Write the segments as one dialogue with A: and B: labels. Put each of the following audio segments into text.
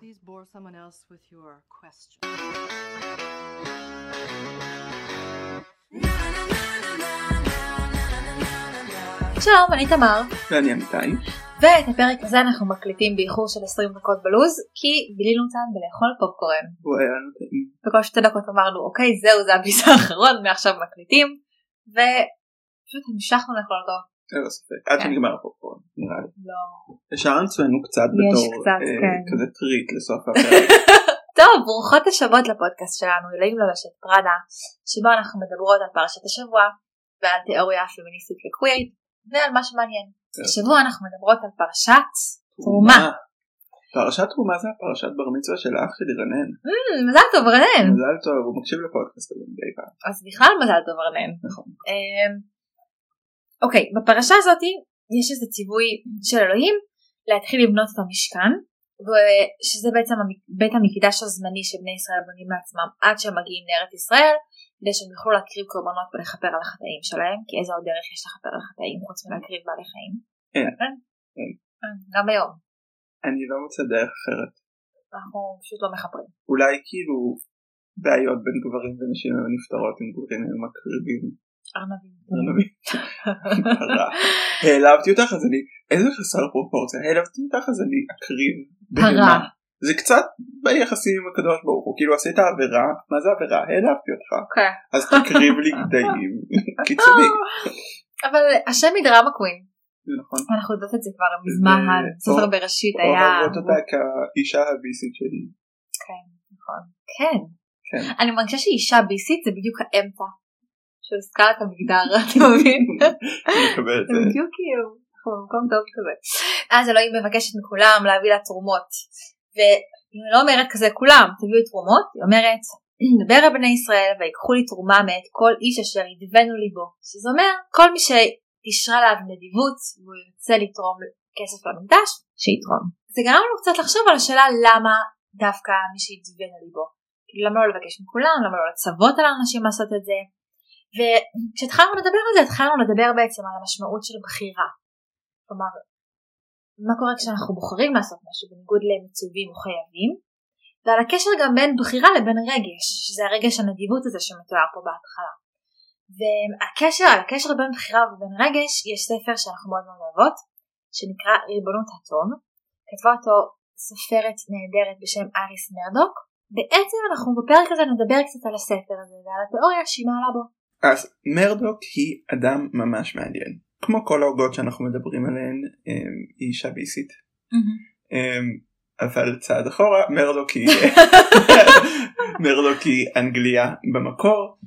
A: Please bore someone else with your question.
B: שלום, אני תמר,
C: ואני אמיתי.
B: ואת הפרק הזה אנחנו מקליטים באיחור של 20 דקות בלוז, כי בילינו אותם בלאכול פופקורן.
C: הוא היה טעים.
B: וכל שתי דקות אמרנו, אוקיי, זהו, זה הביס האחרון, מעכשיו מקליטים, ופשוט המשכנו לאכול אותו.
C: אין לו ספק. עד
B: כן.
C: שנגמר הפופקורן נראה לי.
B: לא.
C: השארנו אצלנו קצת בתור אה,
B: כן.
C: כזה טריט לסוף הפרק.
B: טוב, ברוכות השבות לפודקאסט שלנו, אלוהים לובשת פראדה, שבו אנחנו מדברות על פרשת השבוע, ועל תיאוריה פמיניסטית וקווירית, ועל מה שמעניין.
C: כן.
B: השבוע אנחנו מדברות על פרשת תרומה.
C: פרשת תרומה זה הפרשת בר מצווה של אח שלי רנן.
B: אמ, מזל טוב רנן.
C: מזל טוב, הוא מקשיב לפודקאסט הזה מדי פעם.
B: אז בכלל מזל טוב רנן.
C: נכון.
B: אוקיי, בפרשה הזאת יש איזה ציווי של אלוהים להתחיל לבנות את המשכן, שזה בעצם בית המקדש הזמני שבני ישראל בונים לעצמם עד שהם מגיעים לארץ ישראל, כדי שהם יוכלו להקריב קורבנות ולכפר על החטאים שלהם, כי איזה עוד דרך יש לכפר על החטאים חוץ מלהקריב בעלי חיים.
C: אין.
B: כן?
C: אין.
B: כן, גם היום.
C: אני לא מוצא דרך אחרת.
B: אנחנו פשוט לא מכפרים.
C: אולי כאילו בעיות בין גברים ונשים היו נפתרות אם גברים היו מקריבים.
B: ארנבים.
C: העלבתי אותך אז אני איזה חסר פרופורציה העלבתי אותך אז אני אקריב.
B: פרה.
C: זה קצת ביחסים עם הקדוש ברוך הוא כאילו עשית עבירה מה זה עבירה העלבתי אותך
B: אוקיי.
C: אז תקריב לי גדיים קיצוני
B: אבל השם היא דרמה קווין.
C: נכון.
B: אנחנו יודעות את זה כבר מזמן, ספר בראשית היה...
C: אוהבות אותה כאישה הביסית שלי.
B: כן, נכון. כן.
C: כן.
B: אני מרגישה שאישה ביסית זה בדיוק האמצע של סקלת המגדר, אתה מבין?
C: מקבל את
B: זה. בדיוק כאילו, אנחנו במקום טוב כזה. אז אלוהים מבקשת מכולם להביא לה תרומות. והיא לא אומרת כזה כולם תביאו תרומות, היא אומרת דבר על בני ישראל ויקחו לי תרומה מאת כל איש אשר ידבנו ליבו. שזה אומר כל מי שאישרה עליו נדיבות והוא ירצה לתרום כסף למקדש, שיתרום. זה גרם לנו קצת לחשוב על השאלה למה דווקא מי שידבן על ליבו. כאילו למה לא לבקש מכולם, למה לא לצוות על האנשים לעשות את זה. וכשהתחלנו לדבר על זה התחלנו לדבר בעצם על המשמעות של בחירה. כלומר, מה קורה כשאנחנו בוחרים לעשות משהו בניגוד למצווים או חייבים, ועל הקשר גם בין בחירה לבין רגש, שזה הרגש הנדיבות הזה שמתואר פה בהתחלה. והקשר, על הקשר בין בחירה ובין רגש יש ספר שאנחנו מאוד מאוד אוהבות, שנקרא ריבונות הטוב, כתבה אותו סופרת נהדרת בשם אריס מרדוק. בעצם אנחנו בפרק הזה נדבר קצת על הספר הזה ועל התיאוריה שהיא מעלה בו.
C: אז מרדוק היא אדם ממש מעניין. כמו כל ההוגות שאנחנו מדברים עליהן אמ, היא אישה ביסית. אמ, אבל צעד אחורה מרדוק היא מרדוק היא אנגליה במקור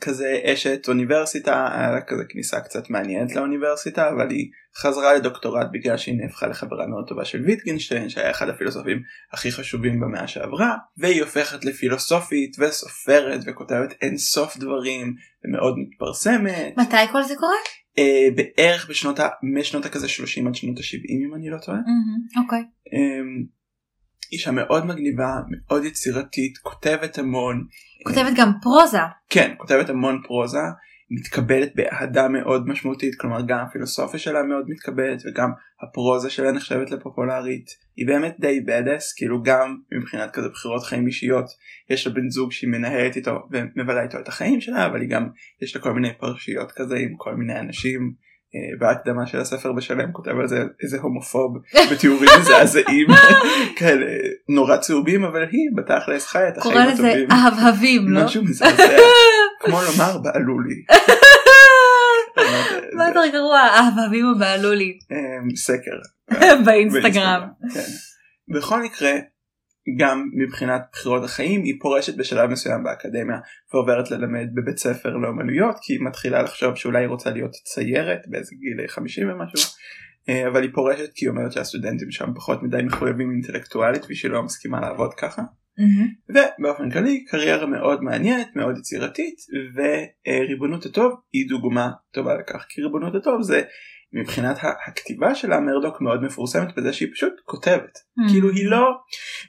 C: כזה אשת אוניברסיטה היה לה כזה כניסה קצת מעניינת לאוניברסיטה אבל היא חזרה לדוקטורט בגלל שהיא נהפכה לחברה מאוד טובה של ויטגנשטיין שהיה אחד הפילוסופים הכי חשובים במאה שעברה והיא הופכת לפילוסופית וסופרת וכותבת אין סוף דברים ומאוד מתפרסמת
B: מתי כל זה קורה?
C: אה, בערך בשנות ה... משנות הכזה 30 עד שנות ה-70 אם אני לא טועה.
B: אוקיי.
C: אמ, אישה מאוד מגניבה מאוד יצירתית כותבת המון
B: כותבת גם פרוזה.
C: כן כותבת המון פרוזה מתקבלת באהדה מאוד משמעותית כלומר גם הפילוסופיה שלה מאוד מתקבלת וגם הפרוזה שלה נחשבת לפופולרית היא באמת די בדס כאילו גם מבחינת כזה בחירות חיים אישיות יש לה בן זוג שהיא מנהלת איתו ומבלה איתו את החיים שלה אבל היא גם יש לה כל מיני פרשיות כזה עם כל מיני אנשים בהקדמה של הספר בשלם כותב על זה איזה הומופוב בתיאורים מזעזעים כאלה נורא צהובים אבל היא בתכלס חיה את החיים
B: קורא לזה
C: הטובים.
B: אהבהבים, לא?
C: משהו מזעזע כמו לומר בעלו לי
B: מה יותר גרוע? אהבהבים או בעלו לי?
C: סקר
B: באינסטגרם.
C: כן. בכל מקרה גם מבחינת בחירות החיים היא פורשת בשלב מסוים באקדמיה ועוברת ללמד בבית ספר לאומנויות כי היא מתחילה לחשוב שאולי היא רוצה להיות ציירת באיזה גיל 50 ומשהו אה, אבל היא פורשת כי היא אומרת שהסטודנטים שם פחות מדי מחויבים אינטלקטואלית ושהיא לא מסכימה לעבוד ככה. ובאופן כללי קריירה מאוד מעניינת מאוד יצירתית וריבונות הטוב היא דוגמה טובה לכך כי ריבונות הטוב זה מבחינת הכתיבה שלה מרדוק מאוד מפורסמת בזה שהיא פשוט כותבת כאילו היא לא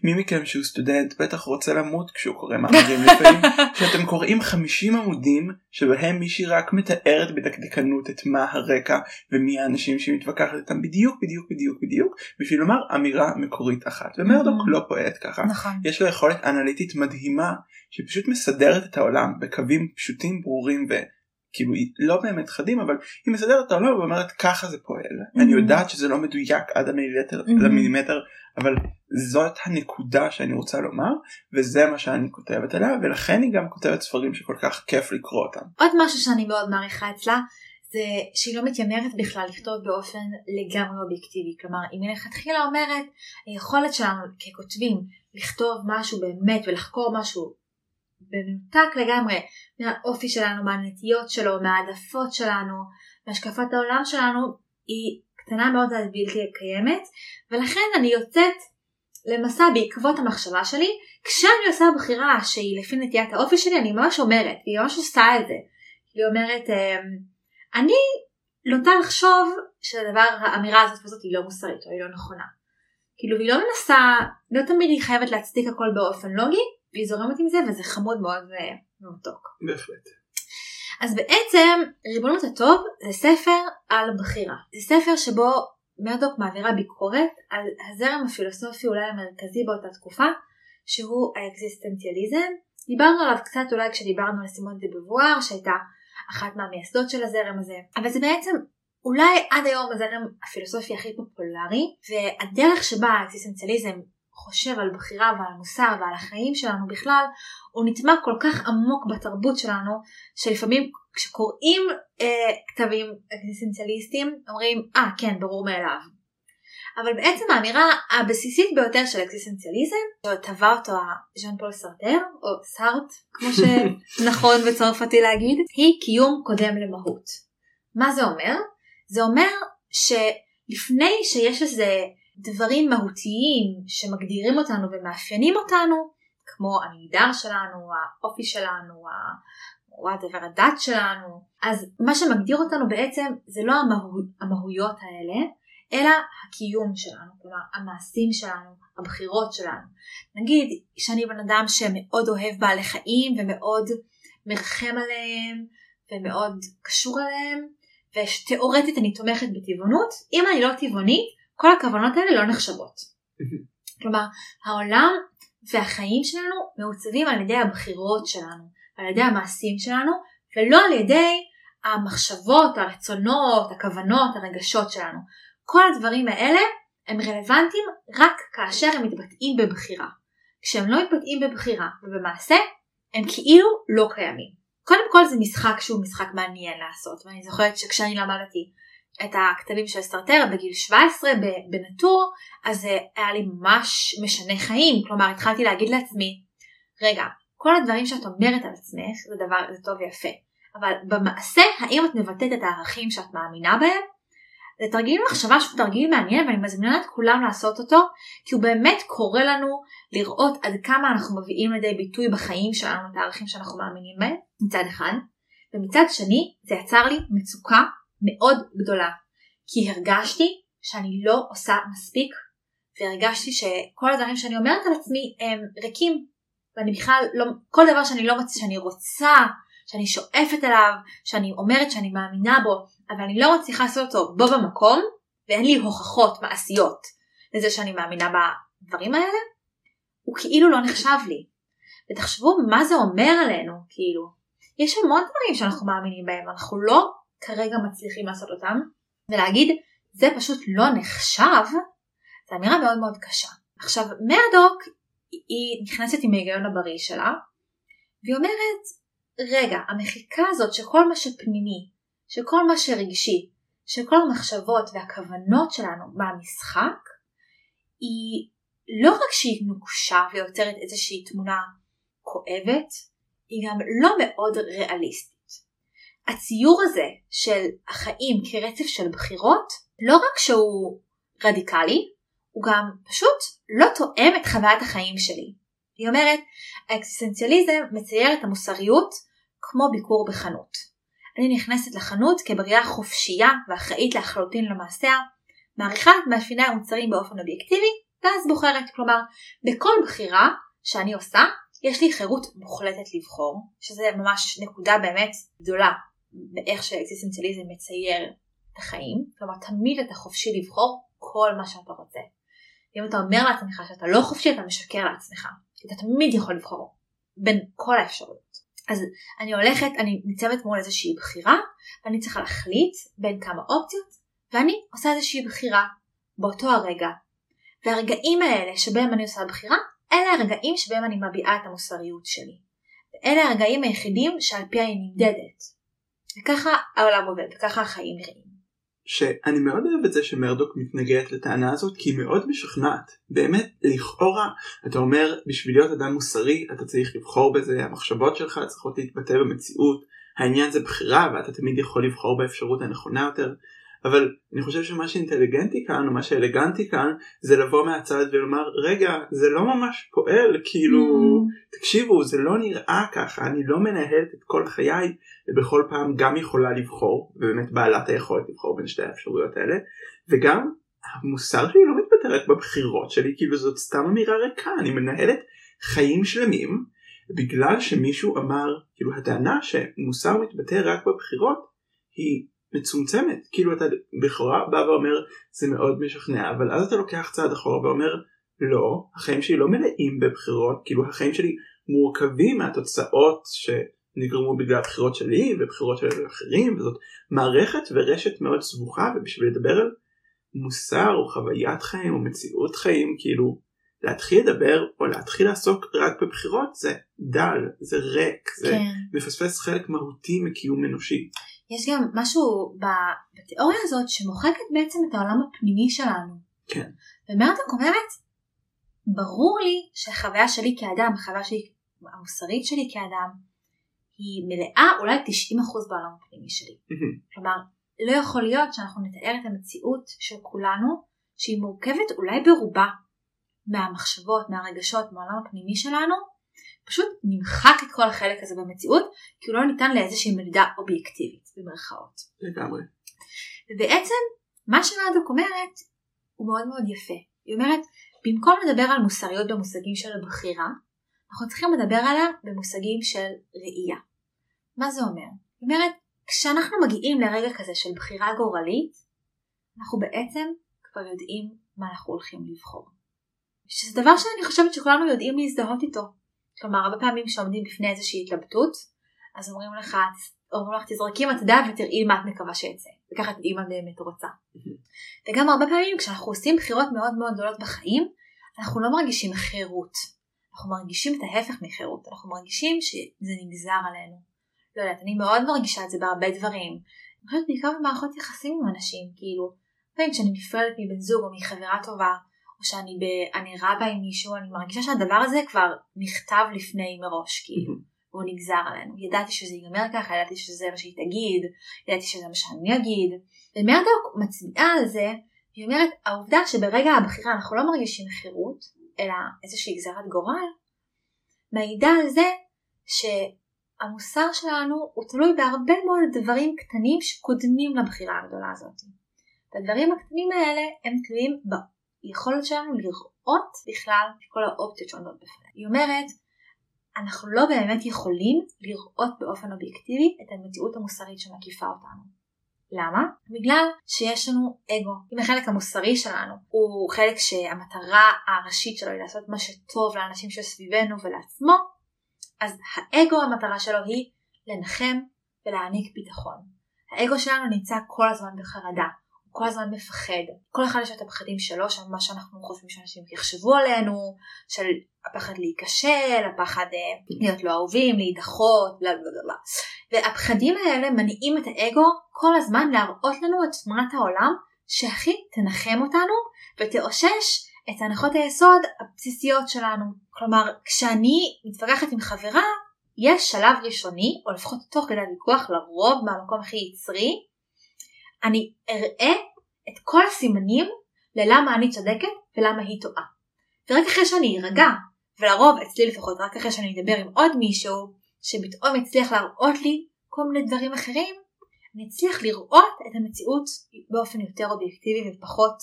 C: מי מכם שהוא סטודנט בטח רוצה למות כשהוא קורא מאמרים לפעמים שאתם קוראים 50 עמודים שבהם מישהי רק מתארת בדקדקנות את מה הרקע ומי האנשים שהיא מתווכחת איתם בדיוק בדיוק בדיוק בדיוק בשביל לומר אמירה מקורית אחת ומרדוק
B: Mhm.
C: לא פועלת ככה
B: נכון.
C: יש לו יכולת אנליטית מדהימה שפשוט מסדרת את העולם בקווים פשוטים ברורים וכאילו היא לא באמת חדים אבל היא מסדרת את העולם ואומרת ככה זה פועל
B: Mhm.
C: אני יודעת שזה לא מדויק עד המילימטר
B: Mhm.
C: למילימטר אבל זאת הנקודה שאני רוצה לומר וזה מה שאני כותבת עליה ולכן היא גם כותבת ספרים שכל כך כיף לקרוא אותם.
B: עוד משהו שאני מאוד מעריכה אצלה זה שהיא לא מתיימרת בכלל לכתוב באופן לגמרי אובייקטיבי. כלומר, היא מלכתחילה אומרת, היכולת שלנו ככותבים לכתוב משהו באמת ולחקור משהו במנותק לגמרי מהאופי שלנו, מהנטיות שלו, מהעדפות שלנו, מהשקפת העולם שלנו, היא קטנה מאוד עד בלתי קיימת, ולכן אני יוצאת למסע בעקבות המחשבה שלי, כשאני עושה בחירה שהיא לפי נטיית האופי שלי, אני ממש אומרת, היא ממש עושה את זה. היא אומרת, אמ, אני נוטה לחשוב שהדבר, האמירה הזאת הזאת היא לא מוסרית או היא לא נכונה. כאילו והיא לא מנסה, לא תמיד היא חייבת להצדיק הכל באופן לוגי, והיא זורמת עם זה וזה חמוד מאוד ומתוק.
C: בהחלט.
B: אז בעצם ריבונות הטוב זה ספר על בחירה. זה ספר שבו מרדוק מעבירה ביקורת על הזרם הפילוסופי אולי המרכזי באותה תקופה, שהוא האקזיסטנציאליזם. דיברנו עליו קצת אולי כשדיברנו על סימון דה בבואר שהייתה אחת מהמייסדות של הזרם הזה, אבל זה בעצם אולי עד היום הזרם הפילוסופי הכי פופולרי, והדרך שבה האקזיסטנציאליזם חושב על בחירה ועל המוסר ועל החיים שלנו בכלל, הוא נטמע כל כך עמוק בתרבות שלנו, שלפעמים כשקוראים אה, כתבים אקזיסטנציאליסטים אומרים אה ah, כן ברור מאליו. אבל בעצם האמירה הבסיסית ביותר של אקזיסטנציאליזם, שטבע אותו ז'אן פול סרטר, או סארט כמו שנכון בצרפתי להגיד, היא קיום קודם למהות. מה זה אומר? זה אומר שלפני שיש איזה דברים מהותיים שמגדירים אותנו ומאפיינים אותנו, כמו המגדר שלנו, האופי שלנו, whatever הדת שלנו, אז מה שמגדיר אותנו בעצם זה לא המהו, המהויות האלה, אלא הקיום שלנו, כלומר המעשים שלנו, הבחירות שלנו. נגיד שאני בן אדם שמאוד אוהב בעלי חיים ומאוד מרחם עליהם ומאוד קשור אליהם, ותאורטית אני תומכת בטבעונות, אם אני לא טבעונית, כל הכוונות האלה לא נחשבות. כלומר, העולם והחיים שלנו מעוצבים על ידי הבחירות שלנו, על ידי המעשים שלנו, ולא על ידי המחשבות, הרצונות, הכוונות, הרגשות שלנו. כל הדברים האלה הם רלוונטיים רק כאשר הם מתבטאים בבחירה. כשהם לא מתבטאים בבחירה ובמעשה, הם כאילו לא קיימים. קודם כל זה משחק שהוא משחק מעניין לעשות, ואני זוכרת שכשאני למדתי את הכתבים של סטרטר בגיל 17 בנטור, אז זה היה לי ממש משנה חיים. כלומר, התחלתי להגיד לעצמי, רגע, כל הדברים שאת אומרת על עצמך זה דבר, זה טוב ויפה, אבל במעשה, האם את מבטאת את הערכים שאת מאמינה בהם? זה תרגיל מחשבה שהוא תרגיל מעניין ואני מזמינה את כולם לעשות אותו כי הוא באמת קורא לנו לראות עד כמה אנחנו מביאים לידי ביטוי בחיים שלנו את הערכים שאנחנו מאמינים בהם מצד אחד ומצד שני זה יצר לי מצוקה מאוד גדולה. כי הרגשתי שאני לא עושה מספיק והרגשתי שכל הדברים שאני אומרת על עצמי הם ריקים ואני בכלל לא כל דבר שאני לא מצ... שאני רוצה שאני שואפת אליו שאני אומרת שאני מאמינה בו אבל אני לא מצליחה לעשות אותו בו במקום ואין לי הוכחות מעשיות לזה שאני מאמינה בדברים האלה הוא כאילו לא נחשב לי. ותחשבו מה זה אומר עלינו כאילו. יש המון דברים שאנחנו מאמינים בהם אנחנו לא כרגע מצליחים לעשות אותם ולהגיד זה פשוט לא נחשב זו אמירה מאוד מאוד קשה עכשיו מרדוק היא נכנסת עם ההיגיון הבריא שלה והיא אומרת רגע המחיקה הזאת שכל מה שפנימי שכל מה שרגשי, שכל המחשבות והכוונות שלנו מהמשחק, היא לא רק שהיא נוקשה ויוצרת איזושהי תמונה כואבת, היא גם לא מאוד ריאליסטית. הציור הזה של החיים כרצף של בחירות, לא רק שהוא רדיקלי, הוא גם פשוט לא תואם את חוויית החיים שלי. היא אומרת, האקסיסטנציאליזם מצייר את המוסריות כמו ביקור בחנות. אני נכנסת לחנות כבריאה חופשייה ואחראית לחלוטין למעשיה, מעריכה את מאפייני המוצרים באופן אובייקטיבי, ואז בוחרת, כלומר, בכל בחירה שאני עושה, יש לי חירות מוחלטת לבחור, שזה ממש נקודה באמת גדולה באיך שאקזיסטנציאליזם מצייר את החיים, כלומר תמיד אתה חופשי לבחור כל מה שאתה רוצה. אם אתה אומר לעצמך שאתה לא חופשי אתה משקר לעצמך, אתה תמיד יכול לבחור בין כל האפשרויות. אז אני הולכת, אני ניצבת מול איזושהי בחירה, ואני צריכה להחליט בין כמה אופציות, ואני עושה איזושהי בחירה באותו הרגע. והרגעים האלה שבהם אני עושה בחירה, אלה הרגעים שבהם אני מביעה את המוסריות שלי. ואלה הרגעים היחידים שעל פי אני נמדדת. וככה העולם עובד, וככה החיים נראים.
C: שאני מאוד אוהב את זה שמרדוק מתנגדת לטענה הזאת כי היא מאוד משכנעת. באמת, לכאורה, אתה אומר בשביל להיות אדם מוסרי אתה צריך לבחור בזה, המחשבות שלך צריכות להתבטא במציאות, העניין זה בחירה ואתה תמיד יכול לבחור באפשרות הנכונה יותר. אבל אני חושב שמה שאינטליגנטי כאן או מה שאלגנטי כאן זה לבוא מהצד ולומר רגע זה לא ממש פועל כאילו mm. תקשיבו זה לא נראה ככה אני לא מנהלת את כל חיי ובכל פעם גם יכולה לבחור ובאמת בעלת היכולת לבחור בין שתי האפשרויות האלה וגם המוסר שלי לא מתבטא רק בבחירות שלי כאילו זאת סתם אמירה ריקה אני מנהלת חיים שלמים בגלל שמישהו אמר כאילו הטענה שמוסר מתבטא רק בבחירות היא מצומצמת כאילו אתה בכורה בא ואומר זה מאוד משכנע אבל אז אתה לוקח צעד אחורה ואומר לא החיים שלי לא מלאים בבחירות כאילו החיים שלי מורכבים מהתוצאות שנגרמו בגלל הבחירות שלי ובחירות של אחרים וזאת מערכת ורשת מאוד סבוכה ובשביל לדבר על מוסר או חוויית חיים או מציאות חיים כאילו להתחיל לדבר או להתחיל לעסוק רק בבחירות זה דל זה ריק זה כן. מפספס חלק מהותי מקיום אנושי.
B: יש גם משהו בתיאוריה הזאת שמוחקת בעצם את העולם הפנימי שלנו.
C: כן.
B: ומרדוק אומרת, ברור לי שהחוויה שלי כאדם, החוויה שלי המוסרית שלי כאדם, היא מלאה אולי 90% בעולם הפנימי שלי. כלומר, לא יכול להיות שאנחנו נתאר את המציאות של כולנו, שהיא מורכבת אולי ברובה מהמחשבות, מהרגשות, מהעולם הפנימי שלנו, פשוט נמחק את כל החלק הזה במציאות כי הוא לא ניתן לאיזושהי מדידה אובייקטיבית במרכאות.
C: לגמרי.
B: ובעצם מה שמרדוק אומרת הוא מאוד מאוד יפה. היא אומרת במקום לדבר על מוסריות במושגים של בחירה אנחנו צריכים לדבר עליה במושגים של ראייה. מה זה אומר? היא אומרת כשאנחנו מגיעים לרגע כזה של בחירה גורלית אנחנו בעצם כבר יודעים מה אנחנו הולכים לבחור. שזה דבר שאני חושבת שכולנו יודעים להזדהות איתו. כלומר הרבה פעמים כשעומדים בפני איזושהי התלבטות אז אומרים לך אומרים לך תזרקי מטדע ותראי מה את מקווה שיצא וככה תדעי מה באמת רוצה. וגם הרבה פעמים כשאנחנו עושים בחירות מאוד מאוד גדולות בחיים אנחנו לא מרגישים חירות אנחנו מרגישים את ההפך מחירות אנחנו מרגישים שזה נגזר עלינו. לא יודעת אני מאוד מרגישה את זה בהרבה דברים. אני חושבת בעיקר במערכות יחסים עם אנשים כאילו לפעמים כשאני נפרדת מבן זוג או מחברה טובה או שאני ב... אני רבה עם מישהו, אני מרגישה שהדבר הזה כבר נכתב לפני מראש, כאילו, והוא נגזר עלינו. ידעתי שזה ייגמר ככה, ידעתי שזה מה שהיא תגיד, ידעתי שזה מה שאני אגיד. ומרדוק מצביעה על זה, היא אומרת, העובדה שברגע הבחירה אנחנו לא מרגישים חירות, אלא איזושהי גזירת גורל, מעידה על זה שהמוסר שלנו הוא תלוי בהרבה מאוד דברים קטנים שקודמים לבחירה הגדולה הזאת. והדברים הקטנים האלה הם תלויים היכולת שלנו לראות בכלל את כל האופציות שעומדות בפנינו. היא אומרת, אנחנו לא באמת יכולים לראות באופן אובייקטיבי את המציאות המוסרית שמקיפה אותנו. למה? בגלל שיש לנו אגו. אם החלק המוסרי שלנו הוא חלק שהמטרה הראשית שלו היא לעשות מה שטוב לאנשים שסביבנו ולעצמו, אז האגו המטרה שלו היא לנחם ולהעניק ביטחון. האגו שלנו נמצא כל הזמן בחרדה. כל הזמן מפחד. כל אחד יש את הפחדים שלו, של מה שאנחנו חושבים שאנשים יחשבו עלינו, של הפחד להיכשל, הפחד אה, להיות לא אהובים, להידחות, בלה בלה בלה. והפחדים האלה מניעים את האגו כל הזמן להראות לנו את תמונת העולם שהכי תנחם אותנו ותאושש את הנחות היסוד הבסיסיות שלנו. כלומר, כשאני מתווכחת עם חברה, יש שלב ראשוני, או לפחות תוך כדי הוויכוח, לרוב מהמקום הכי יצרי, אני אראה את כל הסימנים ללמה אני צודקת ולמה היא טועה. ורק אחרי שאני ארגע, ולרוב אצלי לפחות רק אחרי שאני אדבר עם עוד מישהו שפתאום יצליח להראות לי כל מיני דברים אחרים, אני אצליח לראות את המציאות באופן יותר אובייקטיבי ופחות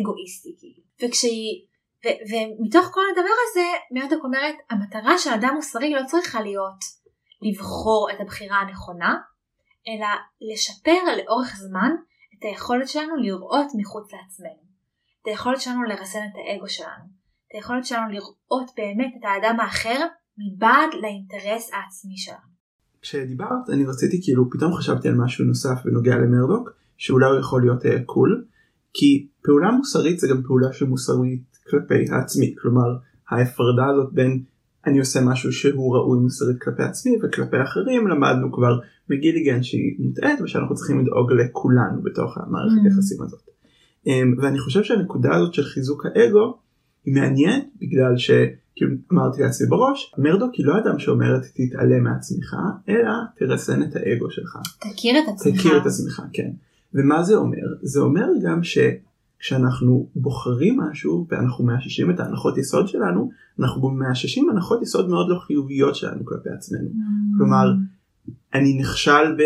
B: אגואיסטי. וכשהיא, ו- ומתוך כל הדבר הזה מירדוק אומרת המטרה של אדם מוסרי לא צריכה להיות לבחור את הבחירה הנכונה אלא לשפר לאורך זמן את היכולת שלנו לראות מחוץ לעצמנו. את היכולת שלנו לרסן את האגו שלנו. את היכולת שלנו לראות באמת את האדם האחר מבעד לאינטרס העצמי שלנו.
C: כשדיברת אני רציתי כאילו פתאום חשבתי על משהו נוסף בנוגע למרדוק שאולי הוא יכול להיות קול uh, כי פעולה מוסרית זה גם פעולה שמוסרית כלפי העצמי כלומר ההפרדה הזאת בין אני עושה משהו שהוא ראוי מוסרית כלפי עצמי וכלפי אחרים למדנו כבר מגיליגן שהיא מוטעית ושאנחנו צריכים לדאוג לכולנו בתוך המערכת mm. יחסים הזאת. Um, ואני חושב שהנקודה הזאת של חיזוק האגו היא מעניינת בגלל שכאילו אמרתי לעצמי בראש מרדוק היא לא אדם שאומרת תתעלם מעצמך אלא תרסן את האגו שלך.
B: תכיר את עצמך.
C: תכיר את עצמך כן. ומה זה אומר? זה אומר גם שכשאנחנו בוחרים משהו ואנחנו מאששים את ההנחות יסוד שלנו אנחנו מאששים הנחות יסוד מאוד לא חיוביות שלנו כלפי עצמנו. Mm. כלומר אני נכשל ב...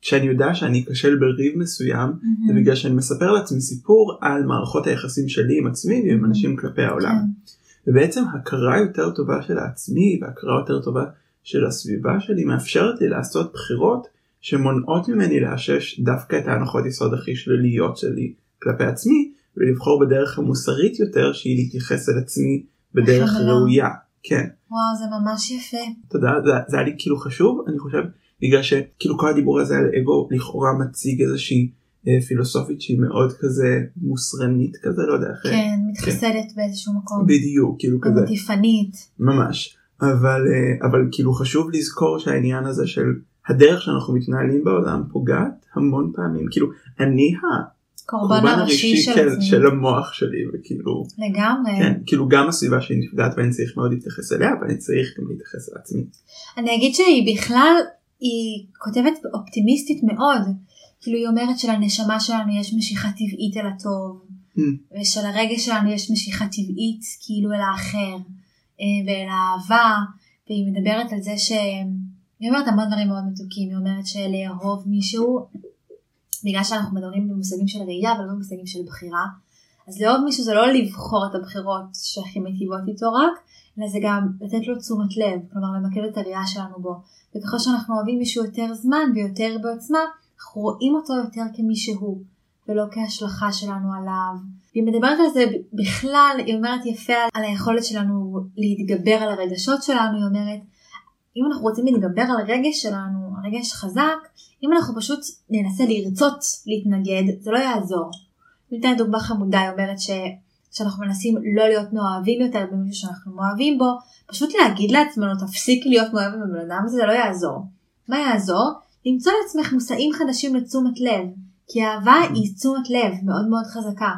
C: כשאני יודע שאני אכשל בריב מסוים mm-hmm. זה בגלל שאני מספר לעצמי סיפור על מערכות היחסים שלי עם עצמי ועם mm-hmm. אנשים כלפי העולם. כן. ובעצם הכרה יותר טובה של העצמי והכרה יותר טובה של הסביבה שלי מאפשרת לי לעשות בחירות שמונעות ממני לאשש דווקא את ההנחות יסוד הכי שליליות שלי כלפי עצמי ולבחור בדרך המוסרית יותר שהיא להתייחס אל עצמי בדרך ראויה. כן.
B: וואו זה ממש יפה.
C: תודה זה, זה היה לי כאילו חשוב אני חושב בגלל שכאילו כל הדיבור הזה על אגו לכאורה מציג איזושהי אה, פילוסופית שהיא מאוד כזה מוסרנית כזה לא יודע איך.
B: כן מתחסדת כן. באיזשהו מקום.
C: בדיוק כאילו כזה.
B: מטיפנית.
C: ממש. אבל אה, אבל כאילו חשוב לזכור שהעניין הזה של הדרך שאנחנו מתנהלים בעולם פוגעת המון פעמים כאילו אני
B: הקורבן הראשי של,
C: כן, של המוח שלי וכאילו
B: לגמרי
C: כן כאילו גם הסביבה שהיא נפגעת ואני צריך מאוד להתייחס אליה ואני צריך גם להתייחס לעצמי.
B: אני אגיד שהיא בכלל היא כותבת אופטימיסטית מאוד כאילו היא אומרת שלנשמה שלנו יש משיכה טבעית אל הטוב mm. ושלרגש שלנו יש משיכה טבעית כאילו אל האחר אה, ואל האהבה והיא מדברת על זה ש... היא אומרת המון דברים מאוד מתוקים, היא אומרת שלאהוב מישהו, בגלל שאנחנו מדברים במושגים של ראייה ולא במושגים של בחירה, אז לאהוב מישהו זה לא לבחור את הבחירות שהכי מיטיבות איתו רק, אלא זה גם לתת לו תשומת לב, כלומר למקד את הראייה שלנו בו. וככל שאנחנו אוהבים מישהו יותר זמן ויותר בעוצמה, אנחנו רואים אותו יותר כמי שהוא, ולא כהשלכה שלנו עליו. והיא מדברת על זה בכלל, היא אומרת יפה על היכולת שלנו להתגבר על הרגשות שלנו, היא אומרת אם אנחנו רוצים להתגבר על הרגש שלנו, הרגש חזק, אם אנחנו פשוט ננסה לרצות להתנגד, זה לא יעזור. אני אתן דוגמה חמודה, היא אומרת ש... שאנחנו מנסים לא להיות מאוהבים יותר במישהו שאנחנו מאוהבים בו, פשוט להגיד לעצמנו תפסיק להיות מאוהב בבן אדם הזה, זה לא יעזור. מה יעזור? למצוא לעצמך מושאים חדשים לתשומת לב, כי אהבה היא תשומת לב מאוד מאוד חזקה,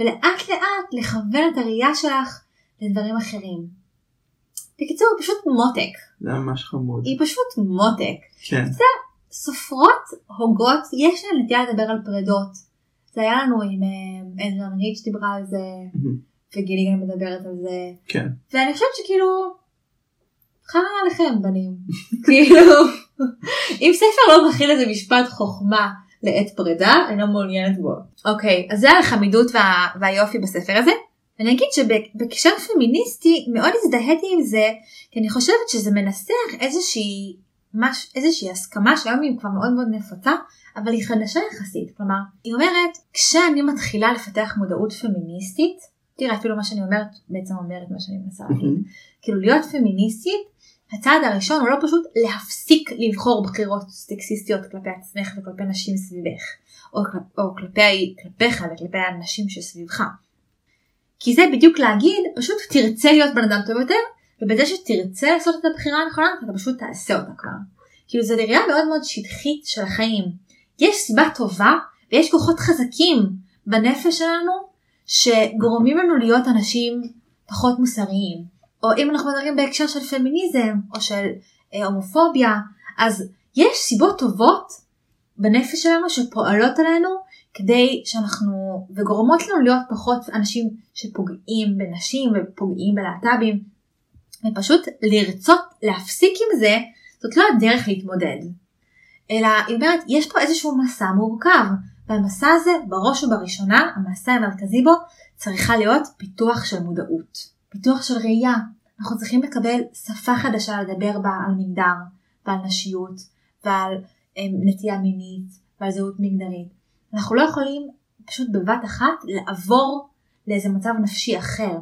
B: ולאט לאט לכוון את הראייה שלך לדברים אחרים. בקיצור, היא פשוט מותק.
C: זה ממש חמוד.
B: היא פשוט מותק.
C: כן.
B: זה סופרות הוגות, יש להן נטייה לדבר על פרדות. זה היה לנו עם אדרן ריץ' דיברה על זה, וגילי גם מדברת על זה.
C: כן.
B: ואני חושבת שכאילו, חרא עליכם בנים. כאילו, אם ספר לא מכיל איזה משפט חוכמה לעת פרידה, אני לא מעוניינת בו. אוקיי, אז זה על החמידות וה... והיופי בספר הזה. אני אגיד שבהקשר פמיניסטי מאוד הזדהיתי עם זה כי אני חושבת שזה מנסח איזושהי, מש, איזושהי הסכמה שהיום היא כבר מאוד מאוד נפוצה אבל היא חדשה יחסית. כלומר היא אומרת כשאני מתחילה לפתח מודעות פמיניסטית תראה אפילו מה שאני אומרת בעצם אומרת מה שאני מנסה להגיד. כאילו להיות פמיניסטית הצעד הראשון הוא לא פשוט להפסיק לבחור בחירות סטקסיסטיות כלפי עצמך וכלפי נשים סביבך או, או כלפי, כלפיך וכלפי האנשים שסביבך. כי זה בדיוק להגיד פשוט תרצה להיות בן אדם טוב יותר ובזה שתרצה לעשות את הבחירה הנכונה אתה פשוט תעשה אותה כבר. כאילו זו ראייה מאוד מאוד שטחית של החיים. יש סיבה טובה ויש כוחות חזקים בנפש שלנו שגורמים לנו להיות אנשים פחות מוסריים. או אם אנחנו מדברים בהקשר של פמיניזם או של אה, הומופוביה אז יש סיבות טובות בנפש שלנו שפועלות עלינו כדי שאנחנו, וגורמות לנו להיות פחות אנשים שפוגעים בנשים ופוגעים בלהט"בים, ופשוט לרצות להפסיק עם זה, זאת לא הדרך להתמודד. אלא היא אומרת, יש פה איזשהו מסע מורכב, והמסע הזה, בראש ובראשונה, המסע המרכזי בו, צריכה להיות פיתוח של מודעות, פיתוח של ראייה. אנחנו צריכים לקבל שפה חדשה לדבר בה על מגדר ועל נשיות ועל אה, נטייה מינית ועל זהות מגדרית. אנחנו לא יכולים פשוט בבת אחת לעבור לאיזה מצב נפשי אחר,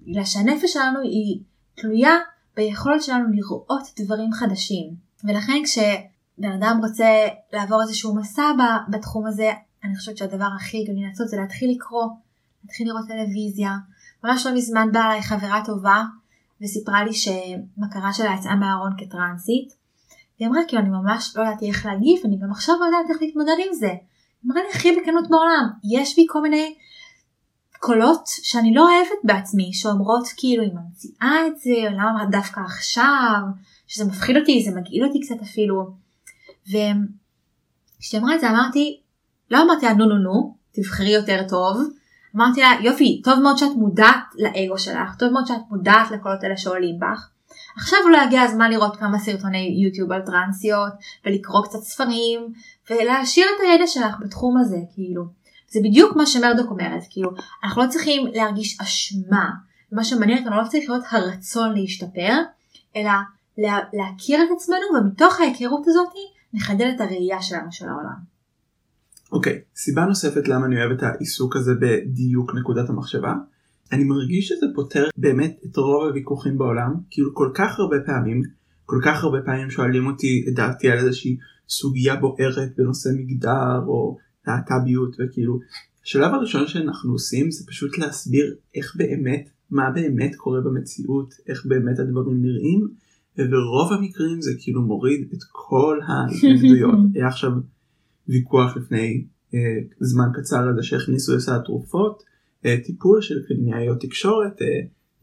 B: בגלל שהנפש שלנו היא תלויה ביכולת שלנו לראות דברים חדשים. ולכן כשבן אדם רוצה לעבור איזשהו מסע בתחום הזה, אני חושבת שהדבר הכי הגיוני לעשות זה להתחיל לקרוא, להתחיל לראות טלוויזיה. ממש לא מזמן באה אליי חברה טובה וסיפרה לי שמכרה שלה יצאה מהארון כטרנסית. היא אמרה כאילו אני ממש לא ידעתי איך להגיב, אני גם עכשיו לא יודעת איך להתמודד עם זה. היא אמרה לי הכי בכנות בעולם, יש בי כל מיני קולות שאני לא אוהבת בעצמי, שאומרות כאילו היא ממציאה את זה, למה דווקא עכשיו, שזה מפחיד אותי, זה מגעיל אותי קצת אפילו. וכשהיא אמרה את זה אמרתי, לא אמרתי לה נו נו נו, תבחרי יותר טוב, אמרתי לה יופי, טוב מאוד שאת מודעת לאגו שלך, טוב מאוד שאת מודעת לקולות האלה שעולים בך. עכשיו אולי הגיע הזמן לראות כמה סרטוני יוטיוב על טרנסיות ולקרוא קצת ספרים ולהשאיר את הידע שלך בתחום הזה כאילו. זה בדיוק מה שמרדוק אומרת כאילו אנחנו לא צריכים להרגיש אשמה מה שמעניין אותנו לא צריך להיות הרצון להשתפר אלא לה, להכיר את עצמנו ומתוך ההיכרות הזאת נחדד את הראייה שלנו של העולם.
C: אוקיי, okay, סיבה נוספת למה אני אוהב את העיסוק הזה בדיוק נקודת המחשבה. אני מרגיש שזה פותר באמת את רוב הוויכוחים בעולם, כאילו כל כך הרבה פעמים, כל כך הרבה פעמים שואלים אותי את דעתי על איזושהי סוגיה בוערת בנושא מגדר או להט"ביות וכאילו, השלב הראשון שאנחנו עושים זה פשוט להסביר איך באמת, מה באמת קורה במציאות, איך באמת הדברים נראים, וברוב המקרים זה כאילו מוריד את כל ההתנגדויות. היה עכשיו ויכוח לפני אה, זמן קצר על זה שהכניסו לסל התרופות אה, טיפול של קלינאיות תקשורת אה,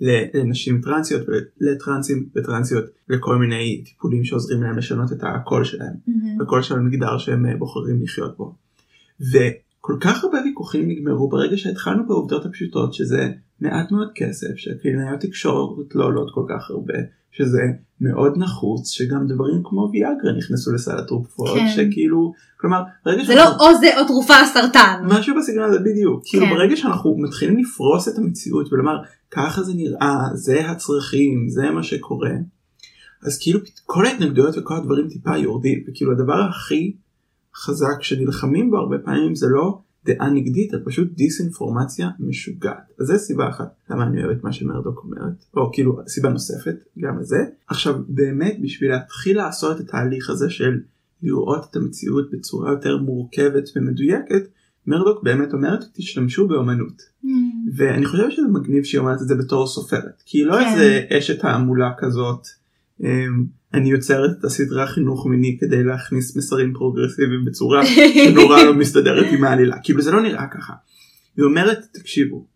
C: לנשים טרנסיות ולטרנסים וטרנסיות לכל מיני טיפולים שעוזרים להם לשנות את הקול שלהם, mm-hmm. הקול של המגדר שהם אה, בוחרים לחיות בו. וכל כך הרבה ויכוחים נגמרו ברגע שהתחלנו בעובדות הפשוטות שזה מעט מאוד כסף, שקלינאיות תקשורת לא עולות כל כך הרבה, שזה מאוד נחוץ, שגם דברים כמו ויאגרה נכנסו לסל התרופות, כן. שכאילו, כלומר, ברגע
B: זה לא שאנחנו... לא או זה או תרופה לסרטן.
C: משהו בסגנון הזה בדיוק, כאילו, כן. כאילו ברגע שאנחנו מתחילים לפרוס את המציאות ולומר, ככה זה נראה, זה הצרכים, זה מה שקורה, אז כאילו כל ההתנגדויות וכל הדברים טיפה יורדים, וכאילו הדבר הכי חזק שנלחמים בו הרבה פעמים זה לא דעה נגדית, אלא פשוט דיסאינפורמציה משוגעת. אז זה סיבה אחת למה אני אוהב את מה שמרדוק אומרת, או כאילו סיבה נוספת גם לזה. עכשיו באמת בשביל להתחיל לעשות את התהליך הזה של לראות את המציאות בצורה יותר מורכבת ומדויקת, מרדוק באמת אומרת תשתמשו באומנות. Mm. ואני חושב שזה מגניב שהיא אומרת את זה בתור סופרת, כי היא לא כן. איזה אשת תעמולה כזאת. אמ, אני יוצרת את הסדרה חינוך מיני כדי להכניס מסרים פרוגרסיביים בצורה שנורא לא מסתדרת עם העלילה כאילו זה לא נראה ככה. היא אומרת תקשיבו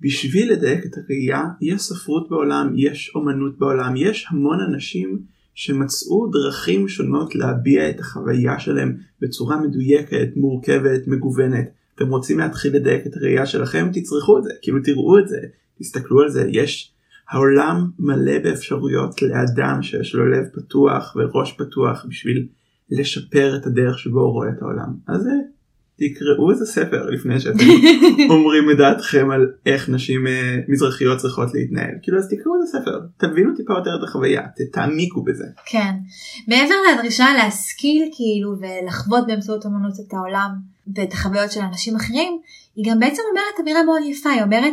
C: בשביל לדייק את הראייה יש ספרות בעולם יש אומנות בעולם יש המון אנשים שמצאו דרכים שונות להביע את החוויה שלהם בצורה מדויקת מורכבת מגוונת. אתם רוצים להתחיל לדייק את הראייה שלכם? תצרכו את זה כאילו תראו את זה תסתכלו על זה. יש העולם מלא באפשרויות לאדם שיש לו לב פתוח וראש פתוח בשביל לשפר את הדרך שבו הוא רואה את העולם. אז אה, תקראו איזה ספר לפני שאתם אומרים את דעתכם על איך נשים uh, מזרחיות צריכות להתנהל. כאילו אז תקראו איזה ספר, תבינו טיפה יותר את החוויה, תעמיקו בזה.
B: כן. מעבר לדרישה להשכיל כאילו ולחוות באמצעות אמנות את העולם ואת החוויות של אנשים אחרים, היא גם בעצם אומרת אמירה מאוד יפה, היא אומרת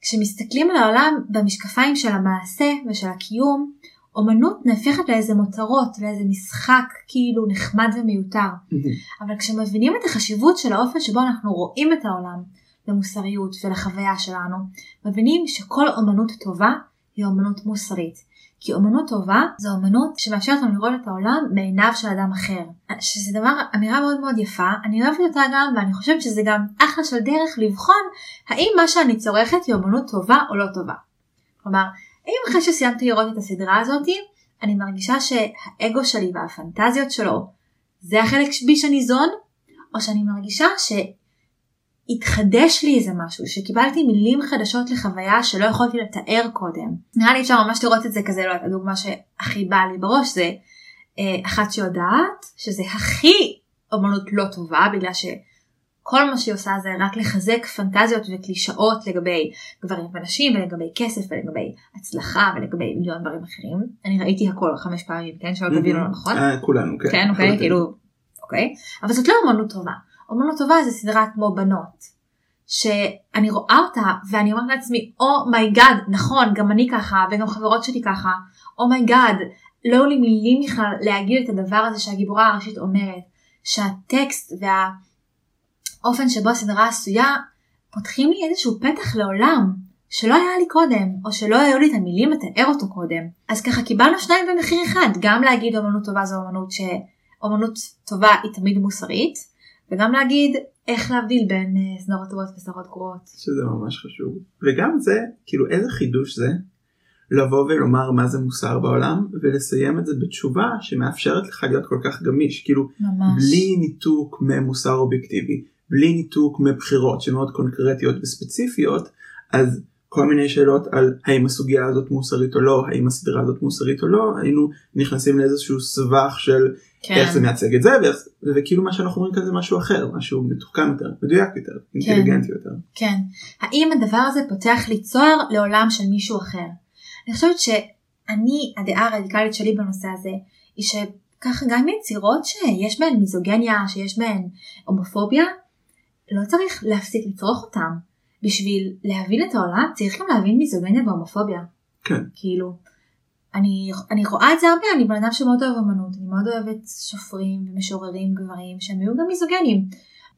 B: כשמסתכלים על העולם במשקפיים של המעשה ושל הקיום, אומנות נהפכת לאיזה מותרות, לאיזה משחק כאילו נחמד ומיותר. אבל כשמבינים את החשיבות של האופן שבו אנחנו רואים את העולם, למוסריות ולחוויה שלנו, מבינים שכל אומנות טובה היא אומנות מוסרית. כי אומנות טובה זו אומנות שמאפשרת לנו לראות את העולם בעיניו של אדם אחר. שזה דבר, אמירה מאוד מאוד יפה, אני אוהבת אותה גם ואני חושבת שזה גם אחלה של דרך לבחון האם מה שאני צורכת היא אומנות טובה או לא טובה. כלומר, האם אחרי שסיימתי לראות את הסדרה הזאתי, אני מרגישה שהאגו שלי והפנטזיות שלו זה החלק בי שניזון, או שאני מרגישה ש... התחדש לי איזה משהו, שקיבלתי מילים חדשות לחוויה שלא יכולתי לתאר קודם. נראה לי אפשר ממש לראות את זה כזה, לא יודעת, הדוגמה שהכי באה לי בראש זה אה, אחת שיודעת שזה הכי אומנות לא טובה, בגלל כל מה שהיא עושה זה רק לחזק פנטזיות וקלישאות לגבי גברים ונשים ולגבי כסף ולגבי הצלחה ולגבי מיליון דברים אחרים. אני ראיתי הכל חמש פעמים, כן? שלא תבינו לא נכון.
C: אה, כולנו, כן.
B: כן, אוקיי,
C: לחלוטין.
B: כאילו, אוקיי. אבל זאת לא אמנות טובה. אמנות טובה זה סדרה כמו בנות. שאני רואה אותה ואני אומרת לעצמי, oh my God, נכון, גם אני ככה וגם חברות שלי ככה, oh my God, לא היו לי מילים בכלל להגיד את הדבר הזה שהגיבורה הראשית אומרת, שהטקסט והאופן שבו הסדרה עשויה פותחים לי איזשהו פתח לעולם שלא היה לי קודם, או שלא היו לי את המילים לתאר אותו קודם. אז ככה קיבלנו שניים במחיר אחד, גם להגיד אומנות טובה זו אומנות שאומנות טובה היא תמיד מוסרית, וגם להגיד איך להבדיל בין אה, סדרות טובות וסדרות גרועות.
C: שזה ממש חשוב. וגם זה, כאילו איזה חידוש זה, לבוא ולומר מה זה מוסר בעולם, ולסיים את זה בתשובה שמאפשרת לך להיות כל כך גמיש, כאילו
B: ממש.
C: בלי ניתוק ממוסר אובייקטיבי, בלי ניתוק מבחירות שמאוד קונקרטיות וספציפיות, אז כל מיני שאלות על האם הסוגיה הזאת מוסרית או לא, האם הסדרה הזאת מוסרית או לא, היינו נכנסים לאיזשהו סבך של
B: כן.
C: איך זה מייצג את זה, ואיך- וכאילו מה שאנחנו אומרים כאן זה משהו אחר, משהו מתוחכם יותר, מדויק יותר, אינטליגנטי יותר.
B: כן. האם הדבר הזה פותח לי צוהר לעולם של מישהו אחר? אני חושבת שאני, הדעה הרדיקלית שלי בנושא הזה, היא שככה גם יצירות שיש בהן מיזוגניה, שיש בהן הומופוביה, לא צריך להפסיק לצרוך אותם. בשביל להבין את העולם צריך גם להבין מיזוגניה והומופוביה.
C: כן.
B: כאילו, אני, אני רואה את זה הרבה, אני בן אדם שמאוד אוהב אמנות, אני מאוד אוהבת סופרים ומשוררים גברים שהם היו גם מיזוגנים.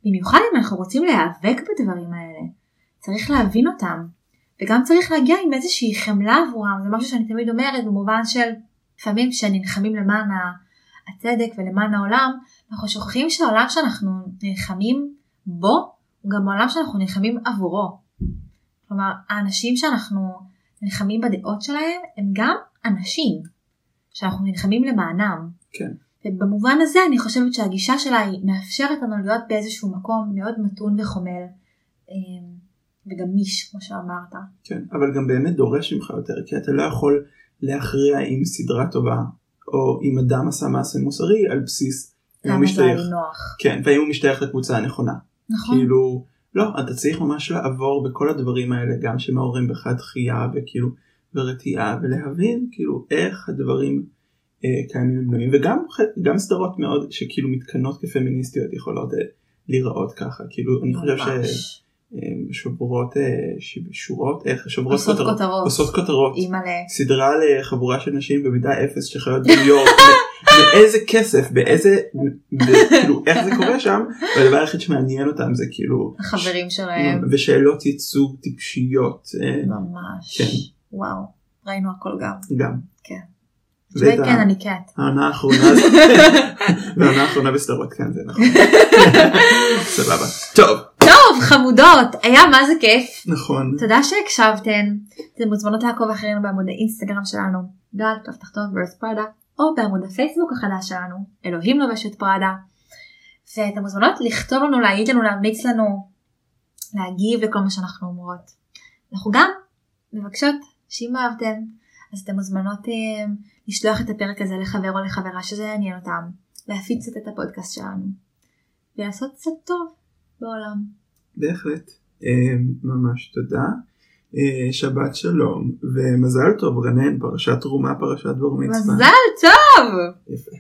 B: במיוחד אם אנחנו רוצים להיאבק בדברים האלה, צריך להבין אותם, וגם צריך להגיע עם איזושהי חמלה עבורם, זה משהו שאני תמיד אומרת במובן של לפעמים כשנלחמים למען הצדק ולמען העולם, אנחנו שוכחים שהעולם שאנחנו נלחמים בו הוא גם העולם שאנחנו נלחמים עבורו. כלומר, האנשים שאנחנו נלחמים בדעות שלהם הם גם אנשים שאנחנו נלחמים למענם.
C: כן.
B: ובמובן הזה אני חושבת שהגישה שלה היא מאפשרת לנו להיות באיזשהו מקום מאוד מתון וחומל אה, וגמיש כמו שאמרת.
C: כן, אבל גם באמת דורש ממך יותר, כי אתה לא יכול להכריע אם סדרה טובה, או אם אדם עשה מעשה מוסרי על בסיס אם הוא משתייך,
B: היה נוח.
C: כן, והאם הוא משתייך לקבוצה הנכונה.
B: נכון.
C: כאילו, לא, אתה צריך ממש לעבור בכל הדברים האלה, גם שמעוררים בך דחייה וכאילו, ורתיעה, ולהבין כאילו איך הדברים אה, קיימים ובנויים, וגם גם סדרות מאוד שכאילו מתקנות כפמיניסטיות יכולות אה, להיראות ככה, כאילו, אני חושב ש... אה, שוברות אה, שורות איך שוברות
B: עושות
C: כותרות
B: כותרות.
C: עושות כותרות
B: אימא'לה.
C: סדרה לחבורה של נשים במידה אפס שחיות בניו יורק באיזה כסף באיזה כאילו איך זה קורה שם והדבר היחיד שמעניין אותם זה כאילו
B: החברים שלהם.
C: ושאלות ייצוג טיפשיות אה,
B: ממש.
C: כן.
B: וואו. ראינו הכל גם.
C: גם.
B: כן.
C: ואת ה-
B: כן אני קאט.
C: העונה האחרונה והעונה האחרונה בסדרות כן זה נכון סבבה טוב
B: טוב חמודות היה מה זה כיף.
C: נכון
B: תודה שהקשבתן. אתן מוזמנות לעקוב אחרינו בעמוד האינסטגרם שלנו, גל כף תחתון ורס פראדה, או בעמוד הפייסבוק החדש שלנו, אלוהים לובש את פראדה. ואתן מוזמנות לכתוב לנו, להעיד לנו, להמליץ לנו, להגיב לכל מה שאנחנו אומרות. אנחנו גם מבקשות שאם אהבתם, אז אתן מוזמנות אה, לשלוח את הפרק הזה לחבר או לחברה שזה יעניין אותם, להפיץ את הפודקאסט שלנו, ולעשות קצת טוב בעולם.
C: בהחלט אה, ממש תודה אה, שבת שלום ומזל טוב רנן פרשת תרומה פרשת בר מצווה
B: מזל טוב!
C: יפה